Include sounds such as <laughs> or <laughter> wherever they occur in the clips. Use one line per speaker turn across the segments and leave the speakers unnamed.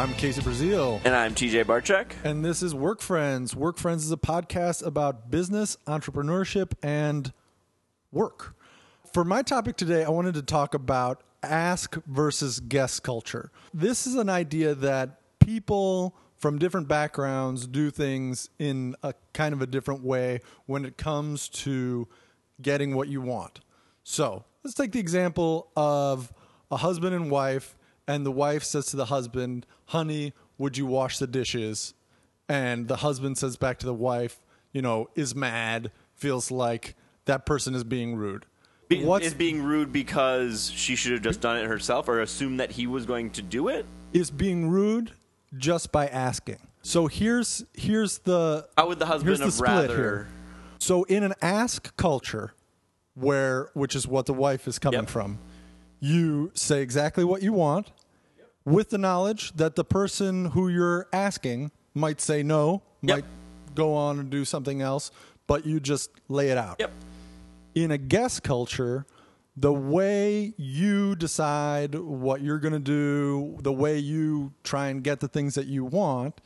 I'm Casey Brazil.
And I'm TJ Barchek.
And this is Work Friends. Work Friends is a podcast about business, entrepreneurship, and work. For my topic today, I wanted to talk about ask versus guess culture. This is an idea that people from different backgrounds do things in a kind of a different way when it comes to getting what you want. So let's take the example of a husband and wife, and the wife says to the husband, Honey, would you wash the dishes? And the husband says back to the wife, you know, is mad, feels like that person is being rude.
Be- is being rude because she should have just done it herself or assumed that he was going to do it?
Is being rude just by asking. So here's here's the
how would the husband
have
the rather
here. So in an ask culture, where which is what the wife is coming yep. from, you say exactly what you want. With the knowledge that the person who you're asking might say no, yep. might go on and do something else, but you just lay it out.
Yep.
In a guest culture, the way you decide what you're going to do, the way you try and get the things that you want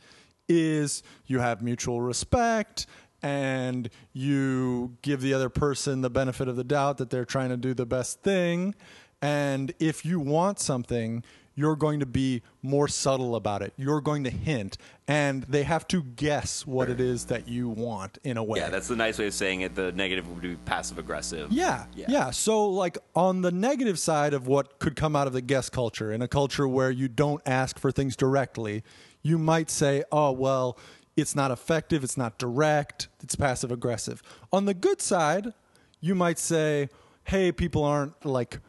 is you have mutual respect and you give the other person the benefit of the doubt that they're trying to do the best thing. And if you want something, you're going to be more subtle about it. You're going to hint, and they have to guess what it is that you want in a way.
Yeah, that's the nice way of saying it. The negative would be passive aggressive.
Yeah, yeah, yeah. So, like, on the negative side of what could come out of the guess culture, in a culture where you don't ask for things directly, you might say, oh, well, it's not effective, it's not direct, it's passive aggressive. On the good side, you might say, hey, people aren't like,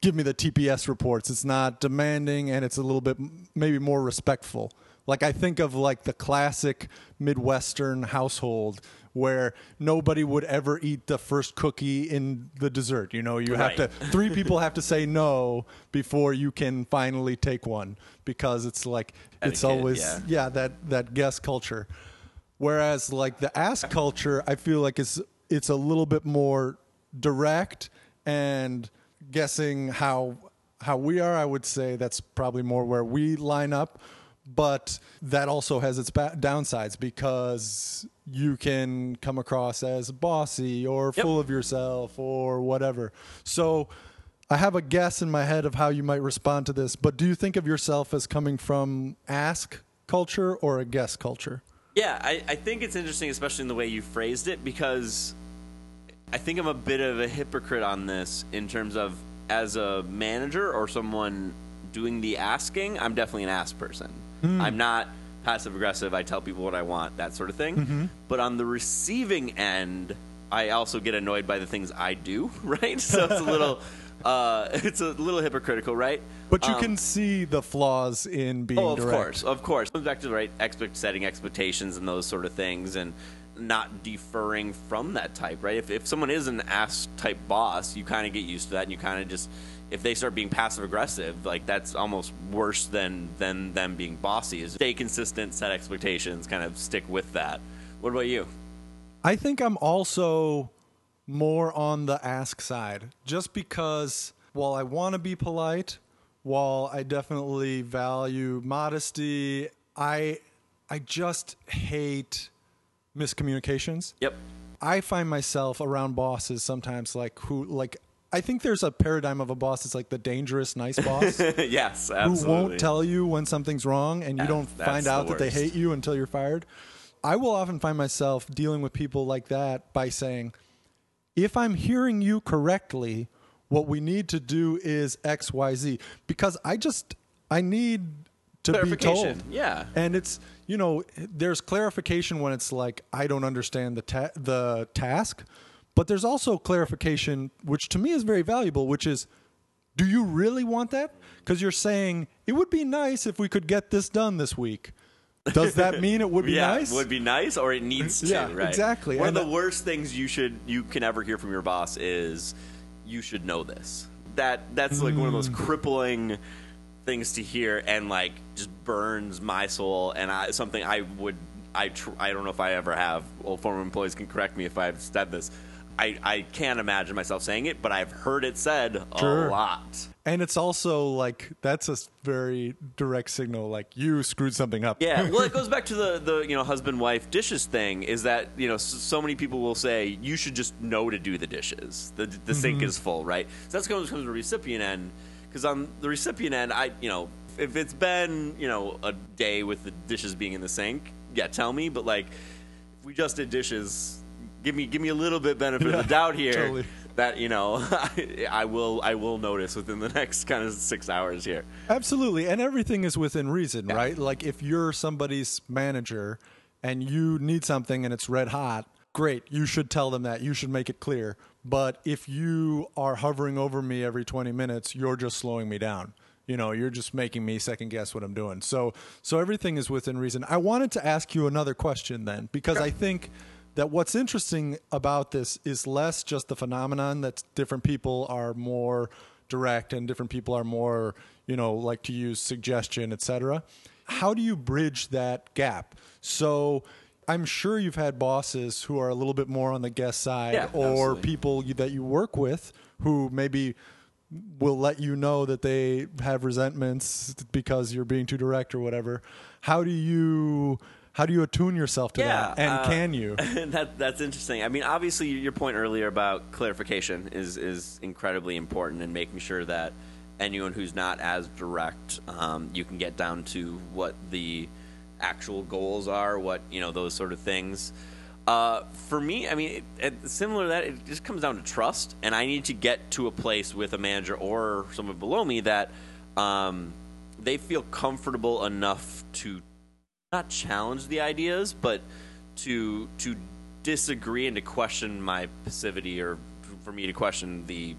give me the TPS reports. It's not demanding and it's a little bit maybe more respectful. Like I think of like the classic Midwestern household where nobody would ever eat the first cookie in the dessert. You know, you right. have to three <laughs> people have to say no before you can finally take one because it's like Etiquette, it's always yeah. yeah that that guest culture. Whereas like the ask culture, I feel like it's it's a little bit more direct and guessing how how we are, I would say that's probably more where we line up. But that also has its ba- downsides because you can come across as bossy or yep. full of yourself or whatever. So I have a guess in my head of how you might respond to this, but do you think of yourself as coming from ask culture or a guess culture?
Yeah, I, I think it's interesting, especially in the way you phrased it, because I think I'm a bit of a hypocrite on this in terms of as a manager or someone doing the asking, I'm definitely an ask person. Mm. I'm not passive aggressive. I tell people what I want, that sort of thing. Mm-hmm. But on the receiving end, I also get annoyed by the things I do, <laughs> right? So it's a little <laughs> uh, it's a little hypocritical, right?
But you um, can see the flaws in being.
Oh, of
direct.
course, of course. Comes back to right expect setting expectations and those sort of things, and not deferring from that type, right? If if someone is an ass type boss, you kind of get used to that, and you kind of just if they start being passive aggressive, like that's almost worse than than them being bossy. Is stay consistent, set expectations, kind of stick with that. What about you?
I think I'm also more on the ask side, just because while I want to be polite, while I definitely value modesty, I I just hate miscommunications.
Yep.
I find myself around bosses sometimes like who like I think there's a paradigm of a boss that's like the dangerous nice boss. <laughs>
yes, absolutely.
Who won't tell you when something's wrong and you don't find out that they hate you until you're fired. I will often find myself dealing with people like that by saying, if I'm hearing you correctly, what we need to do is XYZ because I just I need to be told.
Yeah.
And it's, you know, there's clarification when it's like I don't understand the ta- the task, but there's also clarification which to me is very valuable, which is do you really want that? Cuz you're saying it would be nice if we could get this done this week. Does that <laughs> mean it would be
yeah,
nice?
Would be nice, or it needs to.
yeah,
right?
exactly.
One and of the worst things you should you can ever hear from your boss is you should know this. That that's like mm. one of those mm. crippling things to hear, and like just burns my soul. And I, something I would I tr- I don't know if I ever have. Well, former employees can correct me if I've said this. I, I can't imagine myself saying it, but I've heard it said a lot.
And it's also like that's a very direct signal, like you screwed something up.
Yeah, <laughs> well, it goes back to the the you know husband wife dishes thing. Is that you know so, many people will say you should just know to do the dishes. The the sink mm-hmm. is full, right? So that's comes comes to the recipient end because on the recipient end, I you know if it's been you know a day with the dishes being in the sink, yeah, tell me. But like if we just did dishes, give me give me a little bit benefit
Yeah,
of the doubt here.
totally.
That you know, I, <laughs> I will I will notice within the next kind of six hours here.
Absolutely. And everything is within reason, right? Like if you're somebody's manager and you need something and it's red hot, great. You should tell them that. You should make it clear. But if you are hovering over me every 20 minutes, you're just slowing me down. You know, you're just making me second guess what I'm doing. So so everything is within reason. I wanted to ask you another question then because I think that what's interesting about this is less just the phenomenon that different people are more direct and different people are more you know like to use suggestion etc how do you bridge that gap so i'm sure you've had bosses who are a little bit more on the guest side
Yeah,
or
absolutely.
people you, that you work with who maybe will let you know that they have resentments because you're being too direct or whatever how do you how do you attune yourself to
Yeah,
that and
uh,
can you <laughs>
that that's interesting. I mean, obviously, your point earlier about clarification is is incredibly important, in making sure that anyone who's not as direct, um, you can get down to what the actual goals are, what you know, those sort of things. Uh, for me, I mean, it, it, similar to that, it just comes down to trust, and I need to get to a place with a manager or someone below me that um, they feel comfortable enough to not challenge the ideas, but to to disagree and to question my passivity, or for me to question the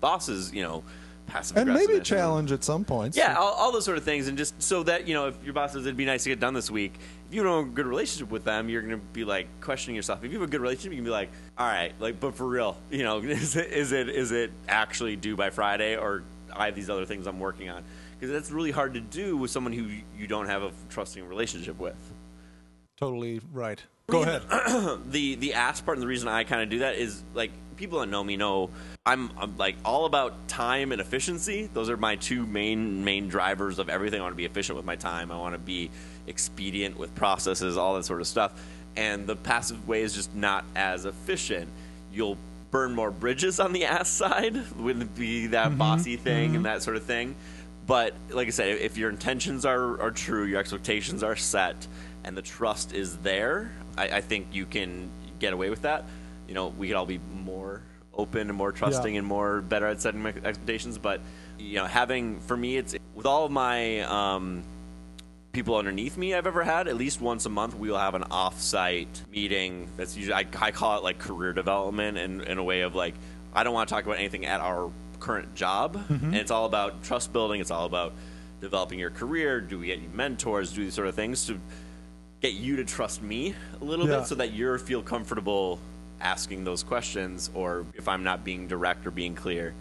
boss's, you know, passive
and maybe challenge at some points
Yeah, all, all those sort of things, and just so that you know, if your boss says it'd be nice to get done this week, if you don't have a good relationship with them, you're going to be like questioning yourself. If you have a good relationship, you can be like, all right, like, but for real, you know, <laughs> is it is it is it actually due by Friday, or I have these other things I'm working on? Because that's really hard to do with someone who you don't have a trusting relationship with.
totally right go ahead <clears throat>
the the ask part and the reason I kind of do that is like people that know me know I'm, I'm like all about time and efficiency. Those are my two main main drivers of everything. I want to be efficient with my time. I want to be expedient with processes, all that sort of stuff. And the passive way is just not as efficient. You'll burn more bridges on the ass side, would be that mm-hmm. bossy thing and mm-hmm. that sort of thing. But like I said, if your intentions are, are true, your expectations are set, and the trust is there, I, I think you can get away with that. You know, we could all be more open and more trusting
Yeah.
and more better at setting expectations. But you know, having for me, it's with all of my um, people underneath me I've ever had. At least once a month, we will have an off-site meeting. That's usually I, I call it like career development, and in a way of like I don't want to talk about anything at our current job, and it's all about trust building. It's all about developing your career. Do we get you mentors? Do these sort of things to get you to trust me a little
Yeah.
bit, so that you feel comfortable asking those questions, or if I'm not being direct or being clear.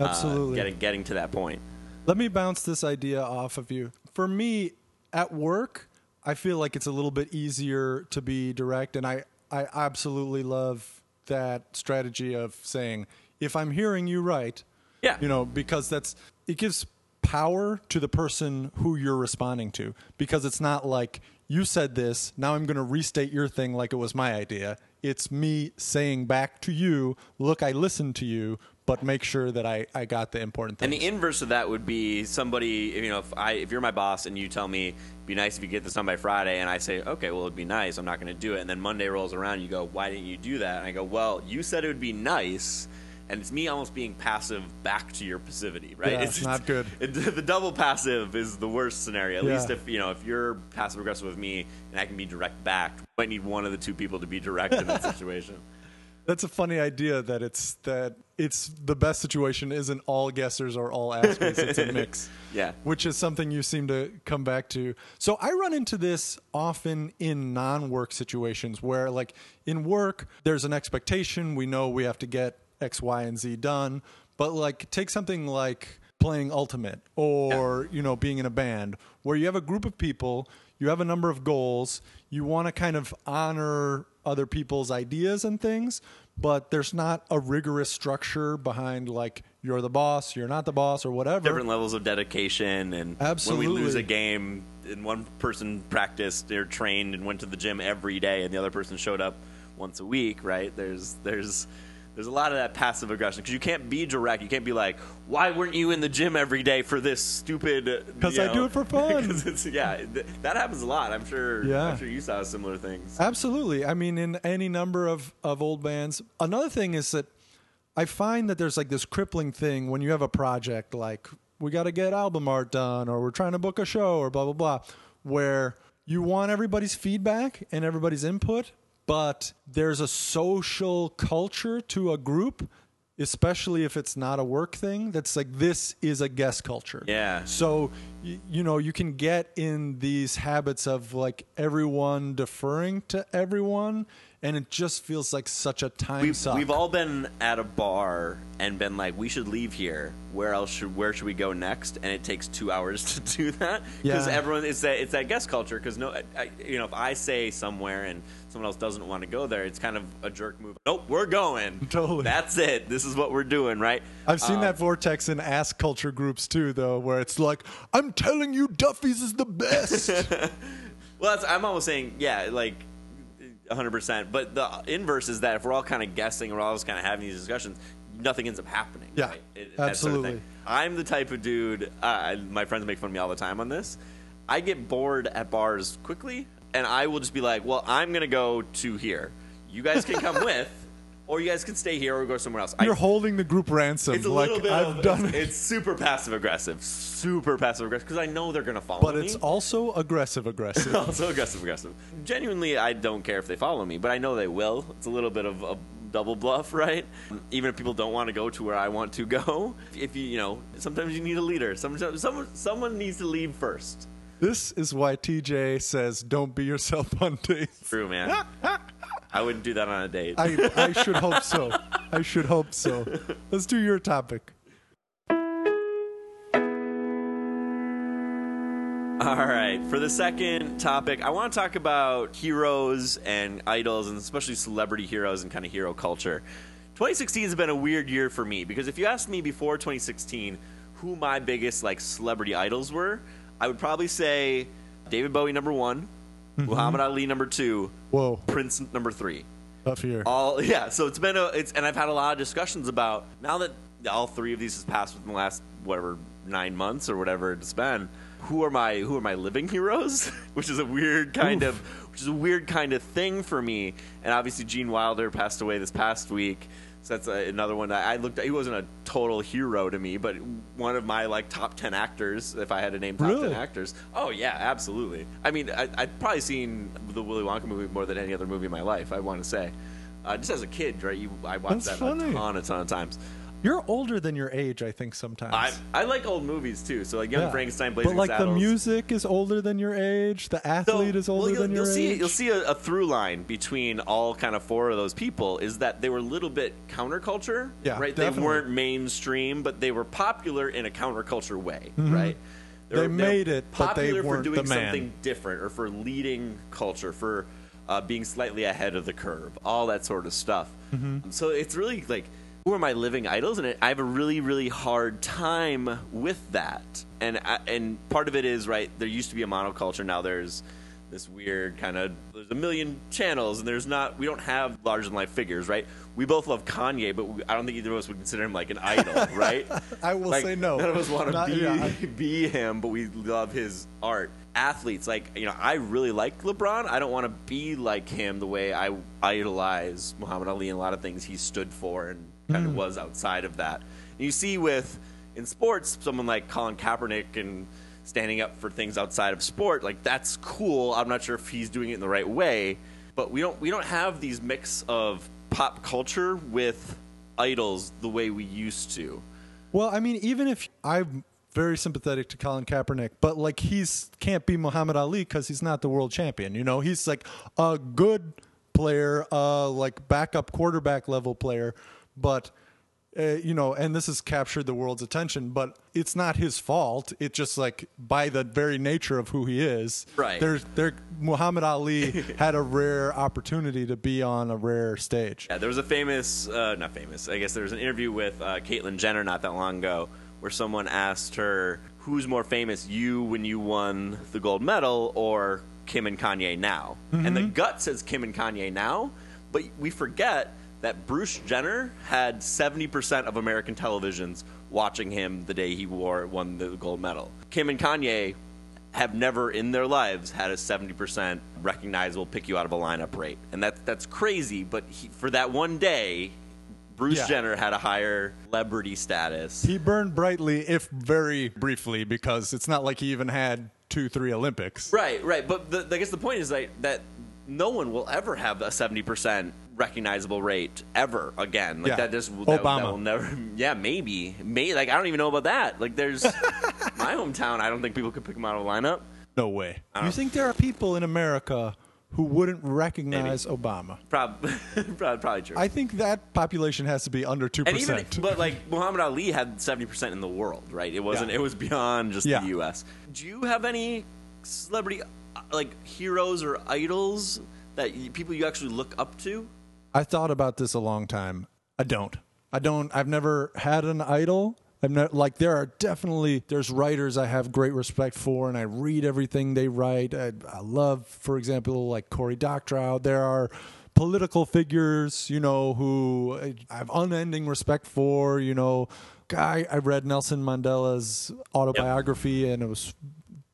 uh,
Absolutely.
getting getting to that point.
Let me bounce this idea off of you. For me, at work, I feel like it's a little bit easier to be direct, and I, I absolutely love that strategy of saying, if I'm hearing you right,
Yeah.
you know, because that's it gives power to the person who you're responding to because it's not like you said this, now I'm going to restate your thing like it was my idea. It's me saying back to you, look, I listened to you, but make sure that I, I got the important
And the inverse of that would be somebody, you know, if I if you're my boss and you tell me it'd be nice if you get this done by Friday, and I say, okay, well it'd be nice, I'm not going to do it, and then Monday rolls around, and you go, why didn't you do that? And I go, well, you said it would be nice, and it's me almost being passive back to your passivity, right?
Yeah, it's not good. <laughs>
it- the double passive is the worst scenario. At
Yeah.
least if you know if you're passive aggressive with me and I can be direct back, I might need one of the two people to be direct in that <laughs> situation.
That's a funny idea that it's that it's the best situation isn't all guessers or all askers. it's a mix. <laughs>
Yeah.
Which is something you seem to come back to. So I run into this often in non-work situations where like in work there's an expectation, we know we have to get X, Y, and Z done. But like take something like playing ultimate or you know being in a band where you have a group of people you have a number of goals you want to kind of honor other people's ideas and things but there's not a rigorous structure behind like you're the boss, you're not the boss, or whatever.
different levels of dedication and when we lose a game and one person practiced or trained and went to the gym every day and the other person showed up once a week right there's there's there's a lot of that passive aggression because you can't be direct you can't be like why weren't you in the gym every day for this stupid?" Because
I do it for fun. <laughs>
yeah th- that happens a lot i'm sure
Yeah.
i'm sure you saw similar things
Absolutely. I mean, in any number of, of old bands. Another thing is that I find that there's like this crippling thing when you have a project like we got to get album art done or we're trying to book a show or blah, blah, blah, where you want everybody's feedback and everybody's input, but there's a social culture to a group. Especially if it's not a work thing, that's like this is a guest culture.
Yeah.
So, y- you know, you can get in these habits of like everyone deferring to everyone, and it just feels like such a time
We've,
suck.
we've all been at a bar and been like, we should leave here. Where else should where should we go next? And it takes two hours <laughs> to do that because
Yeah.
everyone it's that it's that guest culture. Because no, I, you know, if I say somewhere and someone else doesn't want to go there, it's kind of a jerk move. Nope, we're going. <laughs>
Totally.
That's it. This is what we're doing, right?
I've seen
Um,
that vortex in ass culture groups too, though, where it's like, I'm telling you, Duffy's is the best. <laughs>
Well, that's, I'm almost saying, yeah, like 100%. But the inverse is that if we're all kind of guessing, we're all just kind of having these discussions, nothing ends up happening.
Yeah,
right? It- that sort of
absolutely.
I'm the type of dude, uh, my friends make fun of me all the time on this. I get bored at bars quickly, and I will just be like, well, I'm going to go to here. You guys can come <laughs> with, or you guys can stay here or go somewhere else.
You're holding the group ransom.
it's a
like
little bit
I've
of,
done
it's,
it.
it's super passive aggressive, super passive aggressive, because I know they're going to follow me.
but
me.
it's also aggressive aggressive. <laughs>
also aggressive aggressive genuinely i don't care if they follow me but i know they will it's a little bit of a double bluff <laughs> right even if people don't want to go to where i want to go if you you know sometimes you need a leader sometimes someone someone needs to lead first
this is why TJ says, "Don't be yourself on dates."
true man <laughs> i wouldn't do that on a date
I, I <laughs> should hope so. I should hope so. Let's do your topic.
All right, for the second topic, I want to talk about heroes and idols, and especially celebrity heroes and kind of hero culture. 2016 has been a weird year for me because if you asked me before 2016 who my biggest like celebrity idols were, I would probably say David Bowie number one, Mm-hmm. Muhammad Ali number two,
Whoa,
Prince number three.
Tough here.
all yeah so it's been a it's and i've had a lot of discussions about now that all three of these has passed within the last whatever nine months or whatever it's been who are my who are my living heroes? <laughs> Which is a weird kind of which is a weird kind of thing for me. And obviously gene wilder passed away this past week so that's a, another one that I looked at. He wasn't a total hero to me, but one of my like top ten actors. If I had to name top
Really?
ten actors, oh yeah, absolutely. I mean, I, I've probably seen the Willy Wonka movie more than any other movie in my life. I want to say, uh, just as a kid, right? You, I watched
That's
that
funny.
a ton, a ton of times.
You're older than your age, I think. Sometimes.
I I like old movies too. So like Young
Yeah.
Frankenstein, Blazing
But like the music is older than your age. The
So,
athlete is older
well, you'll,
than your
you'll see,
age.
You'll see a, a through line between all kind of four of those people is that they were a little bit counterculture,
Yeah,
right?
definitely.
They weren't mainstream, but they were popular in a counterculture way, right?
Mm-hmm. They
were-
made it, but they
popular for
weren't
doing
man.
something different or for leading culture, for uh, being slightly ahead of the curve, all that sort of stuff.
Mm-hmm.
So it's really like, who are my living idols? And I have a really, really hard time with that. And I, and part of it is right. There used to be a monoculture. Now there's this weird kind of there's a million channels and there's not we don't have larger than life figures right we both love kanye but we, i don't think either of us would consider him like an idol <laughs> right
I will
like,
say no.
None of us want to be
yeah. <laughs>
be him, but we love his art. Athletes, like you know, I really like LeBron. I don't want to be like him the way I idolize Muhammad Ali and a lot of things he stood for and kind
Mm.
of was outside of that. And you see with in sports, someone like Colin Kaepernick and standing up for things outside of sport, like that's cool. I'm not sure if he's doing it in the right way, but we don't we don't have these mix of pop culture with idols the way we used to.
Well, I mean, even if I'm very sympathetic to Colin Kaepernick, but like he's can't be Muhammad Ali because he's not the world champion. You know, he's like a good player, uh, like backup quarterback level player, but uh, you know, and this has captured the world's attention, but it's not his fault. It's just like by the very nature of who he is.
Right.
There's there Muhammad Ali <laughs> had a rare opportunity to be on a rare stage.
Yeah, there was a famous, uh, not famous, I guess there was an interview with uh, Caitlyn Jenner not that long ago where someone asked her, who's more famous, you when you won the gold medal or Kim and Kanye now? And the mm-hmm. gut says Kim and Kanye now, but we forget that Bruce Jenner had 70% of American televisions watching him the day he wore won the gold medal. Kim and Kanye have never in their lives had a 70% recognizable pick you out of a lineup rate. And that, that's crazy, but he, for that one day, Bruce
Yeah.
Jenner had a higher celebrity status.
He burned brightly, if very briefly, because it's not like he even had two, three Olympics.
Right, right. But the, I guess the point is like, that no one will ever have a 70% recognizable rate ever again. Like
Yeah.
that just that,
Obama.
that will never Yeah, maybe. May like I don't even know about that. Like there's <laughs> my hometown, I don't think people could pick him out of a lineup.
No way. You think there are people in America who wouldn't recognize Obama?
Probably, <laughs> probably, true.
I think that population has to be under 2%.
but like Muhammad Ali had 70% in the world, right? It wasn't
Yeah.
it was beyond just
Yeah.
the US. Do you have any celebrity uh, like heroes or idols that y- people you actually look up to?
I thought about this a long time. I don't. I don't. I've never had an idol. I've never like there are definitely there's writers I have great respect for, and I read everything they write. I, I love, for example, like Cory Doctorow. There are political figures, you know, who I have unending respect for. You know, guy I read Nelson Mandela's autobiography, and it was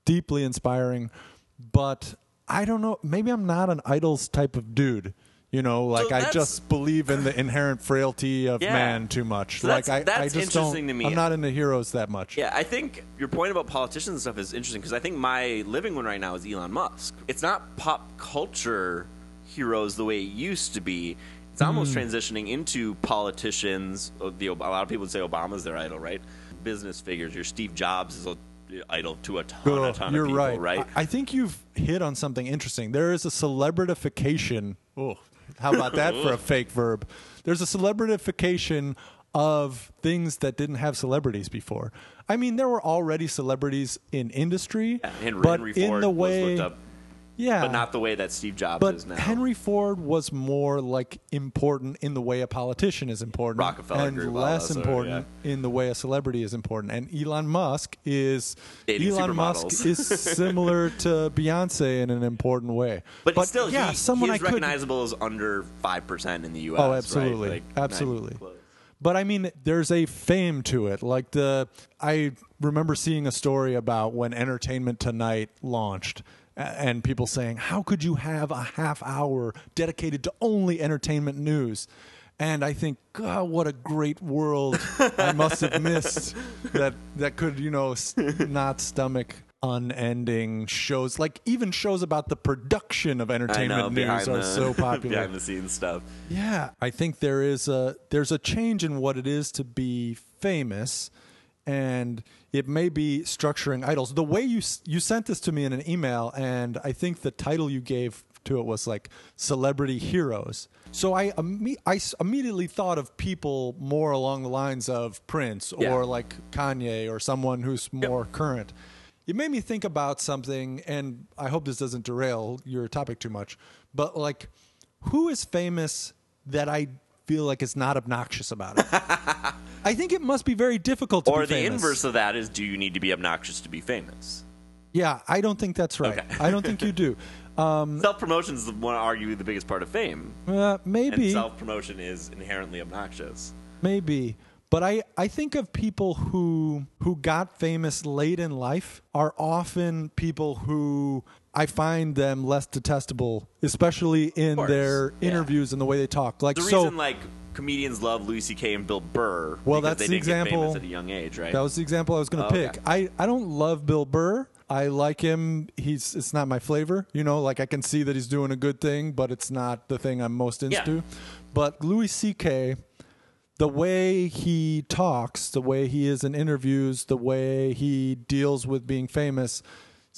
deeply inspiring. But I don't know. Maybe I'm not an idols type of dude. You know, like I just believe in the inherent frailty of
Yeah.
man too much.
So
like
that's-
I, I just
interesting
don't.
to me.
I'm not into heroes that much.
Yeah, I think your point about politicians and stuff is interesting because I think my living one right now is Elon Musk. It's not pop culture heroes the way it used to be. It's almost
Hmm.
transitioning into politicians. Uh, The, a lot of people would say Obama's their idol, right? Business figures. Your Steve Jobs is a idol to a ton, a
Ugh,
ton
You're
of people,
right.
right?
I, I think you've hit on something interesting. There is a celebritification. Oh, how about that for a fake verb? There's a celebritification of things that didn't have celebrities before. I mean, there were already celebrities in industry,
Yeah, Henry,
but
Henry
in the
was
way,
looked up,
yeah,
but not the way that Steve Jobs
But
is now.
Henry Ford was more like important in the way a politician is important,
Rockefeller
and
Group,
less
of,
important in the way a celebrity is important. And Elon Musk is
Dating
Elon Musk is similar <laughs> to Beyonce in an important way.
but, still,
yeah,
he,
someone
he
I
is
could.
recognizable as under five percent in the U.S.
Oh,
right?
absolutely.
Like,
Absolutely. But I mean, there's a fame to it. Like the, I remember seeing a story about when Entertainment Tonight launched, and people saying, "How could you have a half hour dedicated to only entertainment news?" And I think, God, what a great world I must have missed that that could, you know, not stomach unending shows. Like even shows about the production of entertainment
know,
news are
the,
so <laughs> popular.
behind the scenes stuff.
Yeah, I think there is a there's a change in what it is to be famous, and it may be structuring idols. The way you you sent this to me in an email, and I think the title you gave to it was like celebrity heroes. So I imme- I immediately thought of people more along the lines of Prince or
Yeah.
like Kanye or someone who's more current. It made me think about something, and I hope this doesn't derail your topic too much. But like, who is famous that I feel like it's not obnoxious about it? <laughs> I think it must be very difficult to
Or
be
the
famous.
inverse of that is, do you need to be obnoxious to be famous?
Yeah, I don't think that's right.
Okay.
I don't think you do. <laughs> Um,
Self promotion is, one arguably, the biggest part of fame,
uh, maybe,
self promotion is inherently obnoxious.
maybe. But I, I think of people who who got famous late in life are often people who I find them less detestable, especially in their
yeah.
interviews and the way they talk. Like
The
so,
reason, like comedians love Louis C.K. and Bill Burr,
Well, that's
they
the example-
at a young age, right?
That was the example I was going to
Oh,
pick.
okay.
I, I don't love Bill Burr. I like him. He's it's not my flavor. You know, like I can see that he's doing a good thing, but it's not the thing I'm most into.
Yeah.
But Louis C.K. The way he talks, the way he is in interviews, the way he deals with being famous,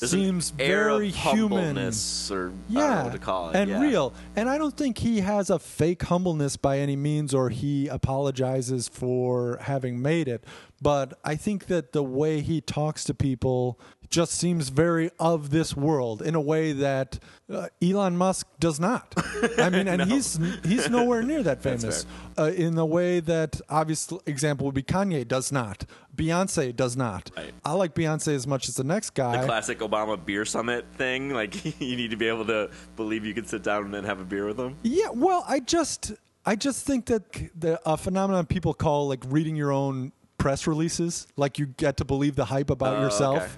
seems very human.
humbleness, or don't
Yeah,
what to call it,
and
yeah.
real. And I don't think he has a fake humbleness by any means, or he apologizes for having made it. But I think that the way he talks to people just seems very of this world in a way that uh, Elon Musk does not. I mean, and <laughs> he's he's nowhere near that <laughs> famous. Uh, in the way that obvious example would be Kanye does not. Beyonce does not.
Right.
I like Beyonce as much as the next guy.
the classic Obama beer summit thing. Like <laughs> you need to be able to believe you can sit down and then have a beer with them.
Yeah, well, I just I just think that the a phenomenon people call like reading your own press releases, like you get to believe the hype about
Oh,
yourself.
okay.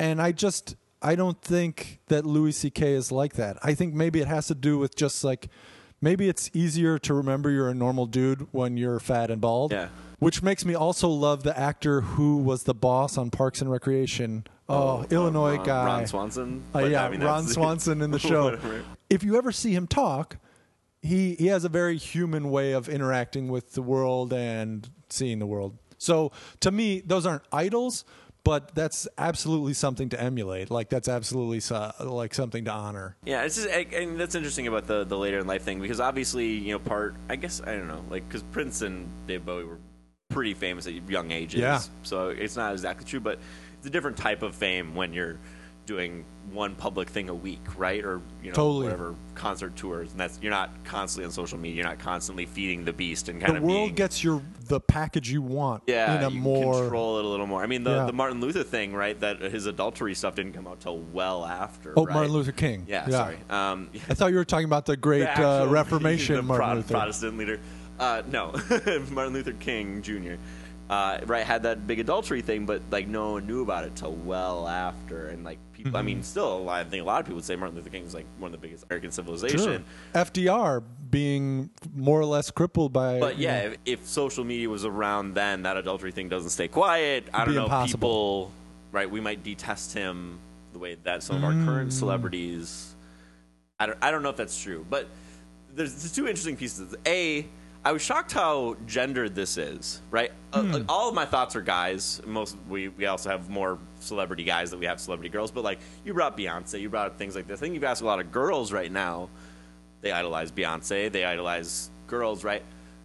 And I just I don't think that Louis C.K. is like that. I think maybe it has to do with just like maybe it's easier to remember you're a normal dude when you're fat and bald.
Yeah.
Which makes me also love the actor who was the boss on Parks and Recreation. Oh, Illinois
Ron,
guy.
Ron Swanson.
Uh, yeah,
I mean,
Ron <laughs> Swanson in the <laughs> show. If you ever see him talk, he he has a very human way of interacting with the world and seeing the world. So to me, those aren't idols, but that's absolutely something to emulate. Like that's absolutely so, like something to honor.
Yeah, it's just, and that's interesting about the the later in life thing because obviously you know part I guess I don't know like because Prince and Dave Bowie were pretty famous at young ages.
Yeah.
So it's not exactly true, but it's a different type of fame when you're doing one public thing a week, right? Or you know
Totally.
whatever concert tours, and that's you're not constantly on social media. You're not constantly feeding the beast and kind
The
of
world
being,
gets your the package you want
yeah,
in a
you
more
control it a little more. I mean, the,
Yeah.
the Martin Luther thing, right? That his adultery stuff didn't come out till well after.
Oh,
right?
Martin Luther King.
Yeah, sorry. Um, <laughs>
I thought you were talking about the great
the
uh, <laughs> Reformation
the
Martin
Pro-
Luther.
Protestant leader. Uh, no, <laughs> Martin Luther King Jr. Uh, right had that big adultery thing, but like no one knew about it till well after, and like people. I
Mm-hmm.
mean, still, a lot- I think a lot of people would say Martin Luther King is like one of the biggest American civilization.
Sure. FDR being more or less crippled by
But yeah, if, if social media was around then, that adultery thing doesn't stay quiet. I don't know.
impossible.
People, right? We might detest him the way that some of our
Mm.
current celebrities. I don't. I don't know if that's true, but there's, there's two interesting pieces. A, I was shocked how gendered this is. Right. Uh,
Hmm.
like, all of my thoughts are guys. Most we we also have more celebrity guys than we have celebrity girls. But like you brought Beyonce, you brought up things like this. I think you've asked a lot of girls right now they idolize Beyonce. They idolize girls, right?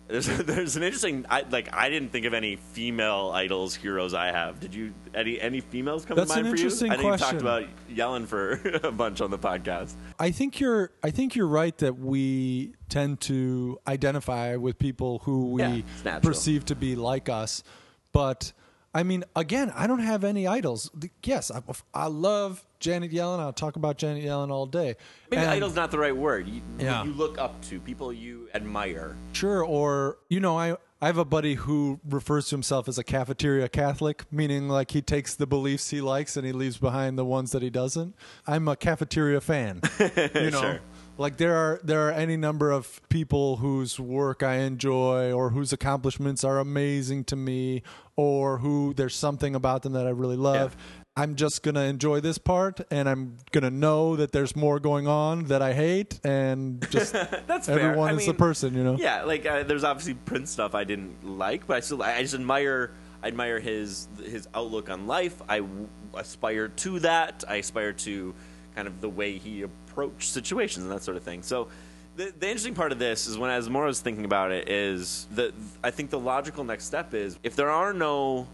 There's, <laughs> there's an interesting I, like I didn't think of any female idols heroes I have. Did you any any females come
That's
to mind
an
for you?
interesting
I know you talked
question.
about Yellen for <laughs> a bunch on the podcast.
I think you're I think you're right that we tend to identify with people who we
Yeah, it's natural.
perceive to be like us. But I mean, again, I don't have any idols. The- Yes, I, I love Janet Yellen. I'll talk about Janet Yellen all day.
Maybe
And-
idol's not the right word. You,
Yeah.
you look up to people you admire.
Sure, or you know, I I have a buddy who refers to himself as a cafeteria Catholic, meaning like he takes the beliefs he likes and he leaves behind the ones that he doesn't. I'm a cafeteria fan. <laughs> You know.
Sure.
Like there are there are any number of people whose work I enjoy or whose accomplishments are amazing to me or who there's something about them that I really love. I'm just going to enjoy this part and I'm going to know that there's more going on that I hate and just <laughs>
That's fair.
everyone
I
is
mean,
the person, you know.
Yeah, like uh, there's obviously Prince stuff I didn't like, but I still I just admire I admire his his outlook on life. I w- aspire to that. I aspire to kind of the way he approached situations and that sort of thing. So the, the interesting part of this is when as more I was thinking about it is that I think the logical next step is if there are no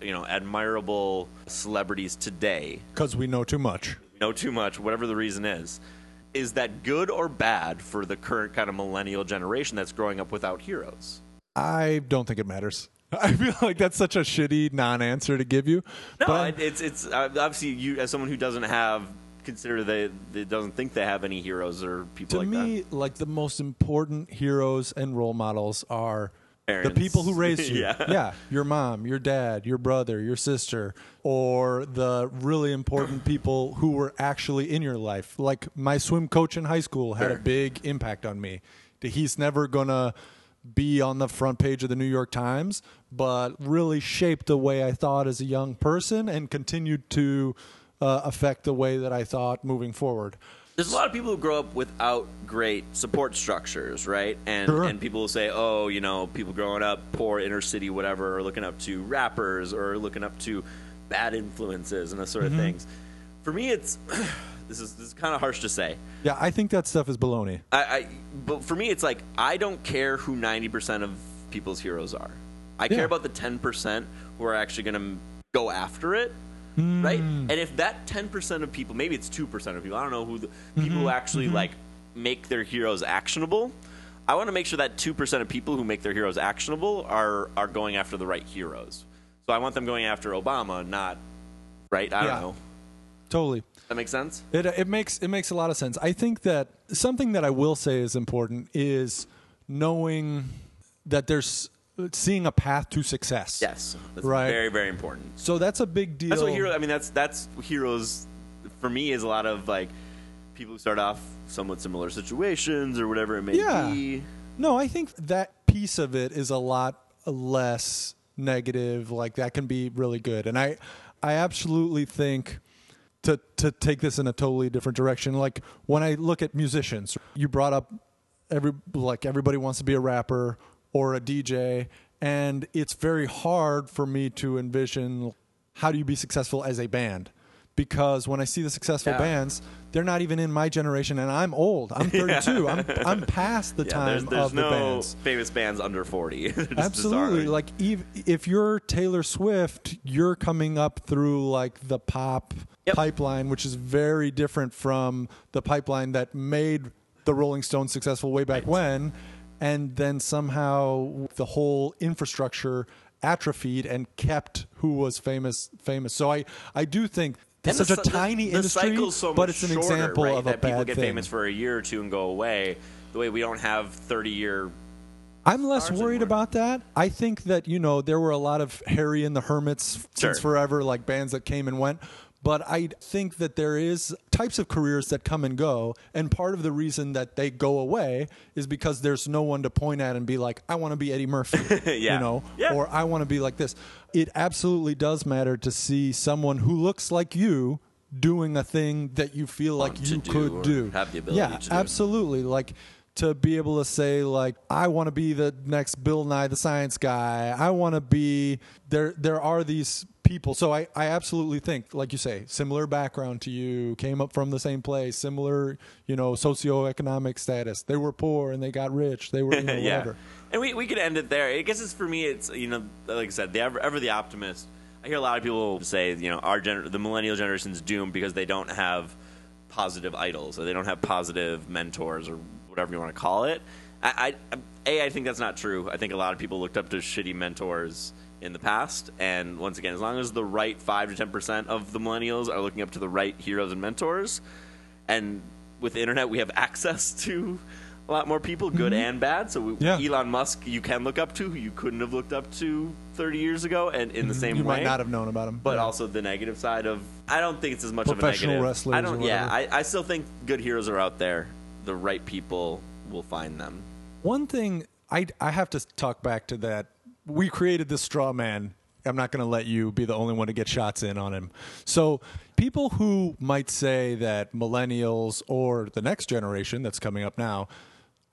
you know admirable celebrities today
because we know too much.
know too much, whatever the reason is. Is that good or bad for the current kind of millennial generation that's growing up without heroes?
I don't think it matters. <laughs> I feel like that's such a shitty non-answer to give you.
No,
but
it's it's uh, obviously you as someone who doesn't have consider they, they doesn't think they have any heroes or people
to
like
me, like the most important heroes and role models are the people who raised <laughs> you.
Yeah.
your mom, your dad, your brother, your sister, or the really important people who were actually in your life. Like my swim coach in high school had a big impact on me. He's never gonna be on the front page of the New York Times, but really shaped the way I thought as a young person and continued to uh, affect the way that I thought moving forward.
There's a lot of people who grow up without great support structures, right? And
Sure.
and people will say, oh, you know, people growing up poor, inner city, whatever, are looking up to rappers or looking up to bad influences and those sort
Mm-hmm.
of things. For me, it's <clears throat> this is this is kind of harsh to say.
Yeah, I think that stuff is baloney.
I, I but for me, it's like I don't care who ninety percent of people's heroes are. I
Yeah.
care about the ten percent who are actually going to go after it,
Hmm.
right? And if that ten percent of people, maybe it's two percent of people, I don't know who the
Mm-hmm.
people who actually like make their heroes actionable. I want to make sure that two percent of people who make their heroes actionable are are going after the right heroes. So I want them going after Obama, not right. I
Yeah.
don't know.
Totally.
That makes sense.
It it makes it makes a lot of sense. I think that something that I will say is important is knowing that there's seeing a path to success.
Yes, that's
Right.
very very important.
So that's a big deal.
That's what hero. I mean, that's that's heroes. For me, is a lot of like people who start off somewhat similar situations or whatever it may
Yeah.
be.
No, I think that piece of it is a lot less negative. Like that can be really good, and I, I absolutely think to to take this in a totally different direction. Like when I look at musicians, you brought up every like everybody wants to be a rapper or a DJ, and it's very hard for me to envision how do you be successful as a band. Because when I see the successful
Yeah.
bands, they're not even in my generation, and I'm old. I'm <laughs> 32. I'm I'm past the
Yeah,
time
there's, there's
of
no
the bands.
famous bands under forty. <laughs>
Absolutely.
bizarre.
Like if, if you're Taylor Swift, you're coming up through like the pop
Yep.
pipeline, which is very different from the pipeline that made the Rolling Stones successful way back when, and then somehow the whole infrastructure atrophied and kept who was famous famous. So I I do think it's such
the,
a tiny
the, the
industry,
cycle's so
but it's an
shorter,
example
right,
of a
that people
bad
get
thing.
famous for a year or two and go away. The way we don't have thirty year.
I'm less worried
anymore.
about that. I think that you know there were a lot of Harry and the Hermits
Sure.
since forever, like bands that came and went. But I think that there is types of careers that come and go, and part of the reason that they go away is because there's no one to point at and be like, "I want to be Eddie Murphy," <laughs>
Yeah.
you know,
Yeah.
or "I want to be like this." It absolutely does matter to see someone who looks like you doing a thing that you feel like you
do
could do.
have the ability
yeah,
to do.
absolutely. Like to be able to say like I want to be the next Bill Nye the Science Guy. I want to be there. There are these people. So I, I absolutely think, like you say, similar background to you, came up from the same place, similar, you know, socioeconomic status. They were poor and they got rich. They were you <laughs> know,
yeah.
whatever.
And we, we could end it there. I guess it's for me. It's you know, like I said, the ever, ever the optimist. I hear a lot of people say, you know, our gener- the millennial generation's doomed because they don't have positive idols or they don't have positive mentors or whatever you want to call it. I, I a I think that's not true. I think a lot of people looked up to shitty mentors in the past, and once again, as long as the right five to ten percent of the millennials are looking up to the right heroes and mentors, and with the internet we have access <laughs> to a lot more people, good and bad. So we,
Mm-hmm. Yeah.
Elon Musk, you can look up to who you couldn't have looked up to 30 years ago, and in the same
Mm-hmm. You
way.
might not have known about him.
But also the negative side of I don't think it's as much of a negative.
wrestlers
I don't. Yeah. I, I still think good heroes are out there. The right people will find them.
One thing I I have to talk back to that. We created this straw man. I'm not going to let you be the only one to get shots in on him. So, people who might say that millennials or the next generation that's coming up now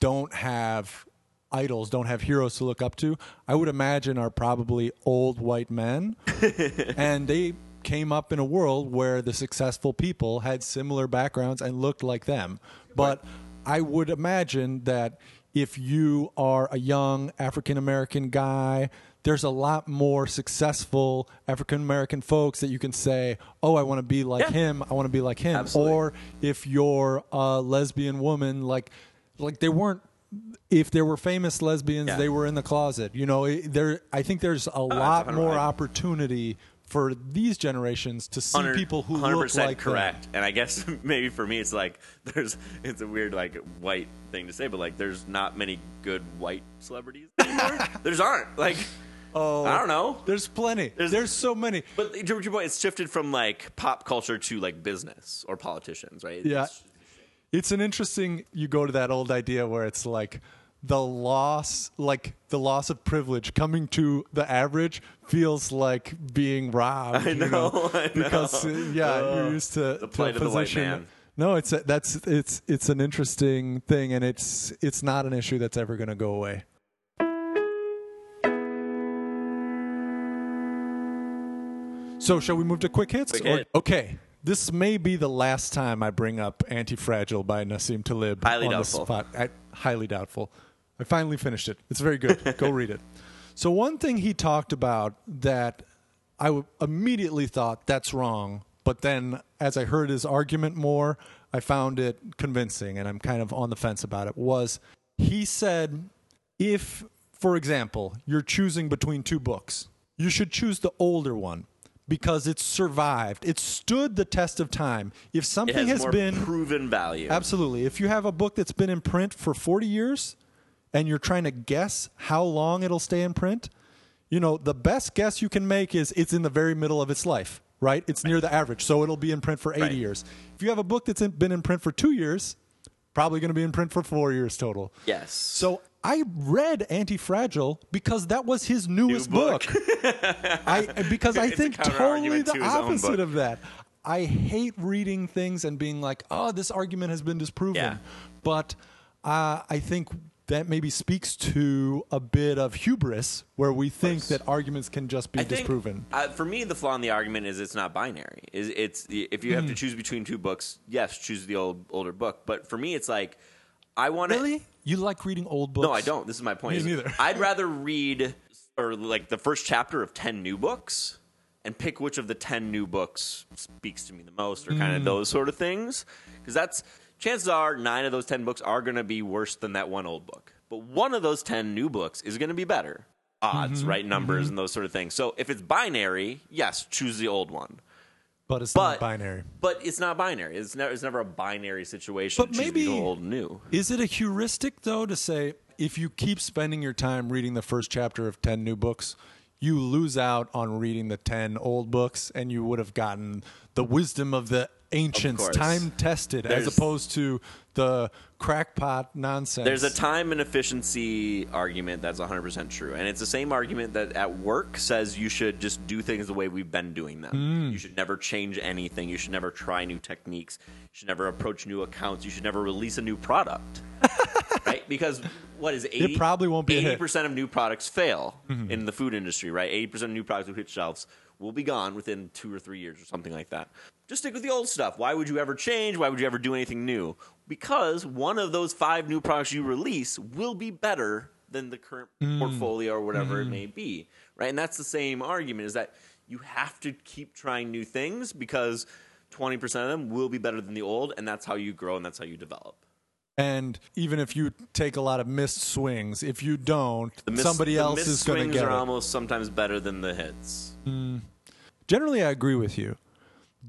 don't have idols, don't have heroes to look up to, I would imagine are probably old white men. <laughs> and they came up in a world where the successful people had similar backgrounds and looked like them. But I would imagine that if you are a young African American guy, there's a lot more successful African American folks that you can say, "Oh, I want to be like
Yeah.
him. I want to be like him."
Absolutely.
Or if you're a lesbian woman, like like they weren't. If there were famous lesbians,
Yeah.
They were in the closet. You know, there. I think there's a oh,
lot
more
right.
opportunity for these generations to see
100
people who
100%
look like them.
correct. And I guess <laughs> maybe for me, it's like <laughs> there's it's a weird like white thing to say, but like there's not many good white celebrities <laughs> anymore. there's aren't like
Oh,
I don't know.
There's plenty. There's,
There's-
so many.
But to your point, it's shifted from like pop culture to like business or politicians, right?
Yeah.
It's-
It's an interesting. You go to that old idea where it's like the loss, like the loss of privilege coming to the average feels like being robbed.
I
you
know, I know.
Because uh, yeah, you're used to
The
to
plight
a
of the white
position.
man.
No, it's a, that's it's it's an interesting thing, and it's it's not an issue that's ever going to go away. So, shall we move to quick hits?
Quick
Or-
hit.
okay, this may be the last time I bring up Anti-Fragile by Nassim Taleb
Highly
on
doubtful.
the spot. I, highly doubtful. I finally finished it. It's very good. Go <laughs> read it. So one thing he talked about that I w- immediately thought that's wrong, but then as I heard his argument more, I found it convincing, and I'm kind of on the fence about it. Was he said if, for example, you're choosing between two books, you should choose the older one because it's survived. It stood the test of time. If something
has,
has been
proven value.
Absolutely. If you have a book that's been in print for 40 years and you're trying to guess how long it'll stay in print, you know, the best guess you can make is it's in the very middle of its life, right? It's near the average. So it'll be in print for 80
Right.
years. If you have a book that's in, been in print for two years, probably going to be in print for four years total.
Yes.
So I read Anti-Fragile because that was his newest
book.
book. <laughs> I because <laughs> I think totally the
to
opposite of that. I hate reading things and being like, "Oh, this argument has been disproven."
Yeah.
But uh, I think that maybe speaks to a bit of hubris, where we think that arguments can just be
I think,
disproven.
Uh, for me, the flaw in the argument is it's not binary. Is it's if you have
Hmm.
to choose between two books, yes, choose the old older book. But for me, it's like I want to.
Really, you like reading old books?
No, I don't. This is my point.
Me
is
neither.
I'd rather read or like the first chapter of ten new books and pick which of the ten new books speaks to me the most, or
Mm.
kind of those sort of things. Because that's chances are nine of those ten books are going to be worse than that one old book. But one of those ten new books is going to be better. Odds,
Mm-hmm.
right? Numbers and those sort of things. So if it's binary, yes, choose the old one.
But it's
But
not binary.
But it's not binary. It's never. It's never a binary situation.
But maybe-
old new.
Is it a heuristic though to say if you keep spending your time reading the first chapter of 10 new books, you lose out on reading the 10 old books and you would have gotten the wisdom of the ancients time tested as opposed to the crackpot nonsense.
There's a time and efficiency argument that's 100% true. And it's the same argument that at work says you should just do things the way we've been doing them.
Hmm.
You should never change anything. You should never try new techniques. You should never approach new accounts. You should never release a new product. <laughs> right? Because what is 80, it
probably won't be
80% of new products fail in the food industry, right? 80% of new products hit shelves will be gone within two or three years or something like that. Just stick with the old stuff. Why would you ever change? Why would you ever do anything new? Because one of those five new products you release will be better than the current mm. portfolio or whatever it mm-hmm. may be, right? And that's the same argument is that you have to keep trying new things because 20% of them will be better than the old, and that's how you grow and that's how you develop.
And even if you take a lot of missed swings, if you don't,
The miss-
somebody else is going to get.
swings are
it.
almost sometimes better than the hits. Mm.
generally I agree with you,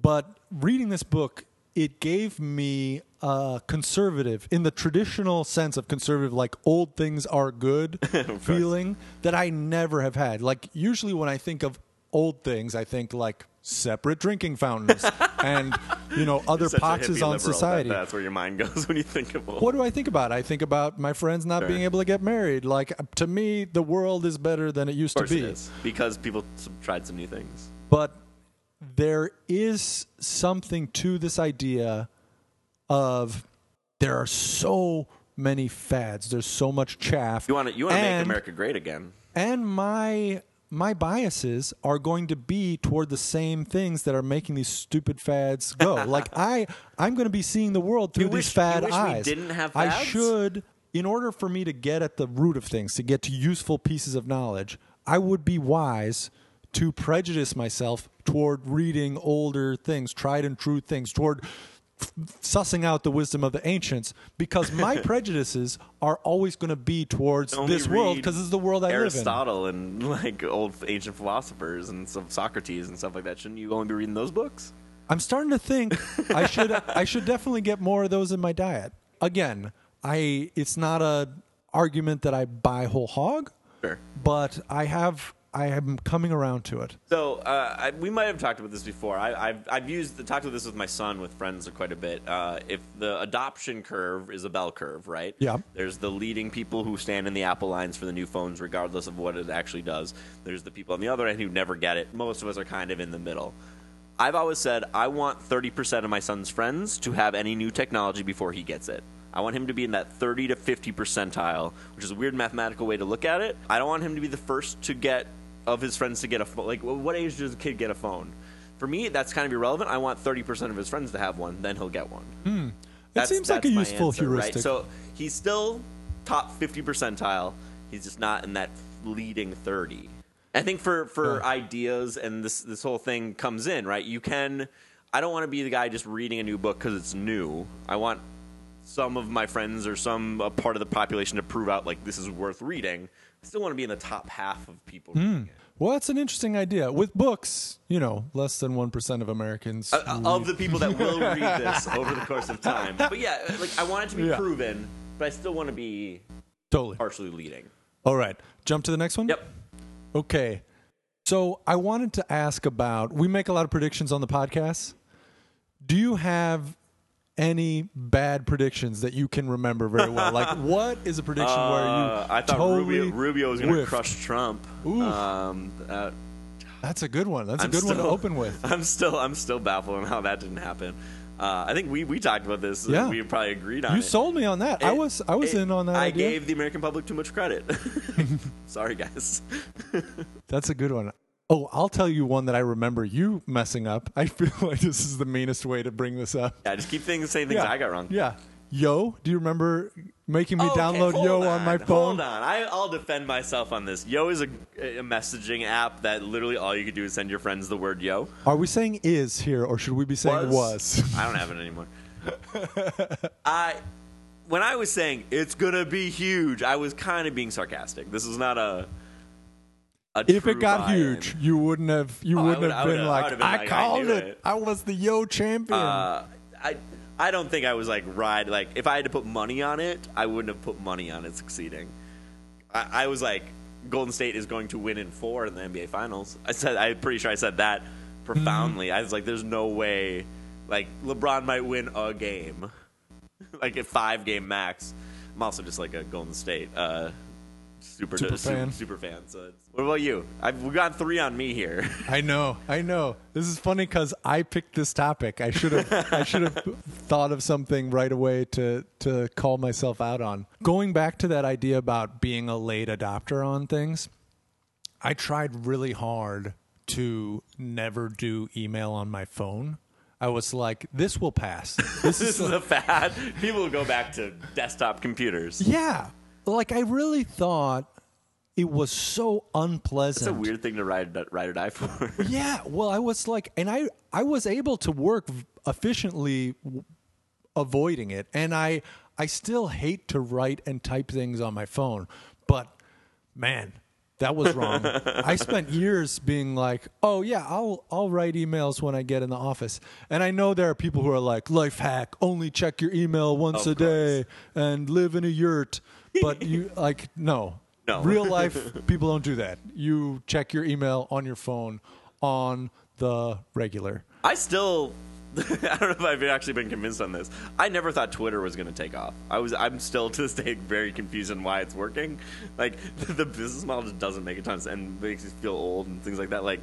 but reading this book, it gave me a conservative, in the traditional sense of conservative, like old things are good <laughs> feeling that I never have had. Like usually when I think of old things, I think like separate drinking fountains <laughs> and you know other poxes on society.
That that's where your mind goes <laughs> when you think of old.
What do I think about? I think about my friends not
Sure.
being able to get married. Like to me, the world is better than it used to be.
Because people tried some new things.
but there is something to this idea of there are so many fads there's so much chaff
You want to you want to make America great again.
and my my biases are going to be toward the same things that are making these stupid fads go. <laughs> Like i i'm going to be seeing the world through
You
these
wish-
fad
you wish we
eyes.
didn't have
i should in order for me to get at the root of things to get to useful pieces of knowledge i would be wise to prejudice myself toward reading older things tried and true things toward sussing out the wisdom of the ancients because my <laughs> prejudices are always going to be towards
Only
this world because this is the world I live in.
Aristotle and <laughs> like old ancient philosophers and some Socrates and stuff like that. Shouldn't you only be reading those books?
I'm starting to think I <laughs> should I should definitely get more of those in my diet. Again, I it's not a argument that I buy whole hog,
Sure.
but I have I am coming around to it.
So uh, I, we might have talked about this before. I, I've I've used talked about this with my son with friends quite a bit. Uh, if the adoption curve is a bell curve, right?
Yeah.
There's the leading people who stand in the Apple lines for the new phones, regardless of what it actually does. There's the people on the other end who never get it. Most of us are kind of in the middle. I've always said I want 30% of my son's friends to have any new technology before he gets it. I want him to be in that 30 to 50 percentile, which is a weird mathematical way to look at it. I don't want him to be the first to get of his friends to get a phone. Like, what age does a kid get a phone? For me, that's kind of irrelevant. I want 30% of his friends to have one, then he'll get one. Hmm.
It seems like a useful
answer, right?
heuristic.
So he's still top 50 percentile. He's just not in that leading 30. I think for for
Yeah.
ideas and this this whole thing comes in right. You can. I don't want to be the guy just reading a new book because it's new. I want some of my friends or some part of the population to prove out like this is worth reading. I still want to be in the top half of people it.
Well, that's an interesting idea. With books, you know, less than 1% of Americans.
Uh, uh, of the people that will read <laughs> this over the course of time. But yeah, like I want it to be
Yeah.
proven, but I still want to be
totally.
partially leading.
All right. Jump to the next one?
Yep.
Okay. So I wanted to ask about we make a lot of predictions on the podcast. Do you have any bad predictions that you can remember very well? like <laughs> what is a prediction where you
Uh, I thought
totally
Rubio, Rubio was going to crush Trump.
Ooh.
Um, uh,
That's a good one. That's
I'm
a good one to open with. <laughs>
I'm still I'm still baffled on how that didn't happen. Uh, I think we, we talked about this.
Yeah.
we probably agreed on it.
You
it.
sold me on that. I was I was
it-
in on that
I
idea.
gave the American public too much credit. <laughs> Sorry, guys.
That's a good one. Oh, I'll tell you one that I remember you messing up. I <laughs> feel like this is the meanest way to bring this up.
Yeah, just keep saying things saying things I got wrong.
Yeah. Yo, do you remember making me
okay,
download Yo on, my phone?
Hold on, I, I'll defend myself on this. Yo is a, a messaging app that literally all you could do is send your friends the word yo.
Are we saying is here or should we be saying was? <laughs>
I don't have it anymore. <laughs> I when I was saying it's gonna be huge, I was kind of being sarcastic. This is not a.
if it got huge, you wouldn't have you
Oh,
wouldn't
would-
have
I
been like
would've been
I
like, I
called
knew
it.
it."
I was the Yo champion.
Uh, I I don't think I was like ride like if I had to put money on it, I wouldn't have put money on it succeeding. I, I was like Golden State is going to win in four in the NBA Finals. I said I'm pretty sure I said that profoundly. I was like, there's no way like LeBron might win a game, <laughs> like a five game max. I'm also just like a Golden State uh, super
Super
super,
fan.
super fan. So it's, what about you? I've we got three on me here. <laughs>
I know, I know. This is funny because I picked this topic. I should have, I should have thought of something right away to to call myself out on. Going back to that idea about being a late adopter on things, I tried really hard to never do email on my phone. I was like, this will pass. <laughs> This
this
is
is a fad. People will go back to desktop computers.
yeah. Like I really thought it was so unpleasant.
It's a weird thing to ride ride or die for. <laughs>
Yeah, well, I was like, and I I was able to work efficiently w- avoiding it, and I I still hate to write and type things on my phone, but man, that was wrong. <laughs> I spent years being like, oh yeah, I'll I'll write emails when I get in the office, and I know there are people who are like, life hack, only check your email once
Of
a day and live in a yurt, but you like no.
No.
Real <laughs> life people don't do that. You check your email on your phone on the regular.
I still, <laughs> I don't know if I've actually been convinced on this. I never thought Twitter was going to take off. I was, I'm still <laughs> to this day very confused on why it's working. Like the business model just doesn't make a ton of sense and makes you feel old and things like that. Like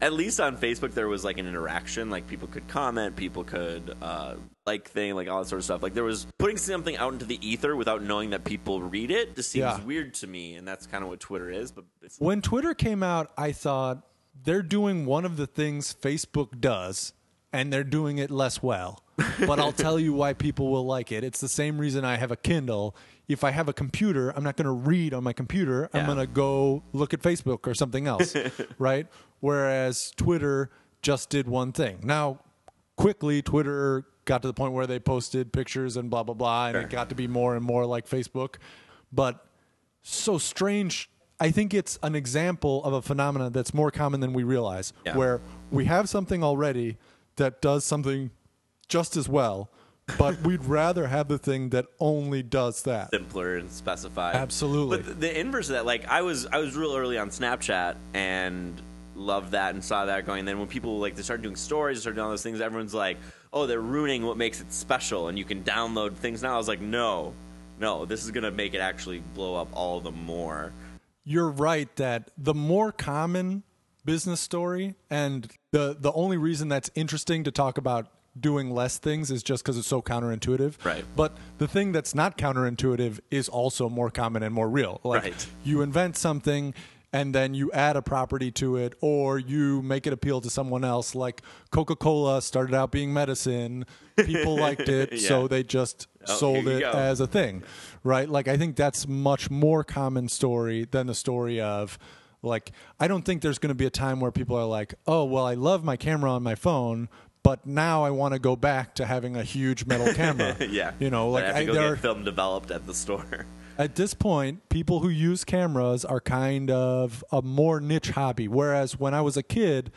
at least on Facebook there was like an interaction. Like people could comment, people could uh, like thing, like all that sort of stuff. Like there was putting something out into the ether without knowing that people read it. Just seems
Yeah.
weird to me, and that's kind of what Twitter is. But it's
When Twitter came out, I thought they're doing one of the things Facebook does, and they're doing it less well. <laughs> But I'll tell you why people will like it. It's the same reason I have a Kindle. If I have a computer, I'm not going to read on my computer. I'm going to go look at Facebook or something else, <laughs> right? Whereas Twitter just did one thing. Now, quickly, Twitter got to the point where they posted pictures and blah, blah, blah, and
Sure.
it got to be more and more like Facebook. But so strange. I think it's an example of a phenomenon that's more common than we realize,
Yeah.
where we have something already that does something just as well, but <laughs> we'd rather have the thing that only does that.
simpler and specified.
Absolutely.
But the, the inverse of that, like I was, I was real early on Snapchat and loved that and saw that going. And then when people like they started doing stories, they started doing all those things, everyone's like, "Oh, they're ruining what makes it special." And you can download things now. I was like, "No, no, this is gonna make it actually blow up all the more."
You're right that the more common business story and the the only reason that's interesting to talk about doing less things is just because it's so counterintuitive.
Right.
But the thing that's not counterintuitive is also more common and more real. Like
Right.
you invent something, and then you add a property to it or you make it appeal to someone else like coca-cola started out being medicine people liked it <laughs> so they just
Oh,
sold it
go.
as a thing right like i think that's much more common story than the story of like i don't think there's going to be a time where people are like oh well i love my camera on my phone but now i want to go back to having a huge metal <laughs> camera
yeah.
you know like
I have
I,
to go
there
get
are,
film developed at the store.
At this point, people who use cameras are kind of a more niche hobby. Whereas when I was a kid,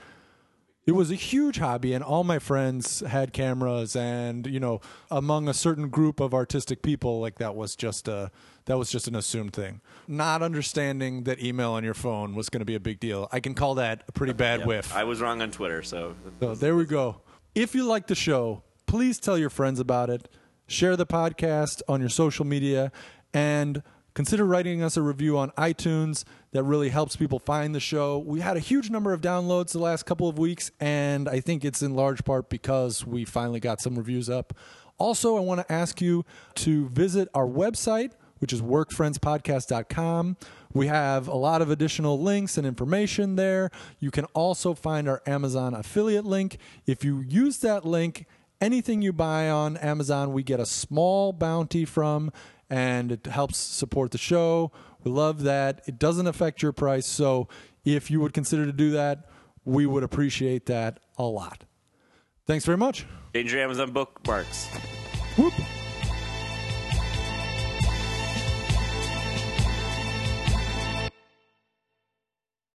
it was a huge hobby, and all my friends had cameras, and you know, among a certain group of artistic people, like that was just a that was just an assumed thing. Not understanding that email on your phone was going to be a big deal. I can call that a pretty bad
Yep.
whiff.
I was wrong on Twitter, so
So there we go. If you like the show, please tell your friends about it. Share the podcast on your social media and consider writing us a review on iTunes. That really helps people find the show. We had a huge number of downloads the last couple of weeks, and I think it's in large part because we finally got some reviews up. Also, I want to ask you to visit our website, which is workfriendspodcast.com. We have a lot of additional links and information there. You can also find our Amazon affiliate link. If you use that link, anything you buy on Amazon, we get a small bounty from, and it helps support the show. We love that. It doesn't affect your price. So if you would consider to do that, we would appreciate that a lot. Thanks very much.
change your Amazon bookmarks.
Whoop.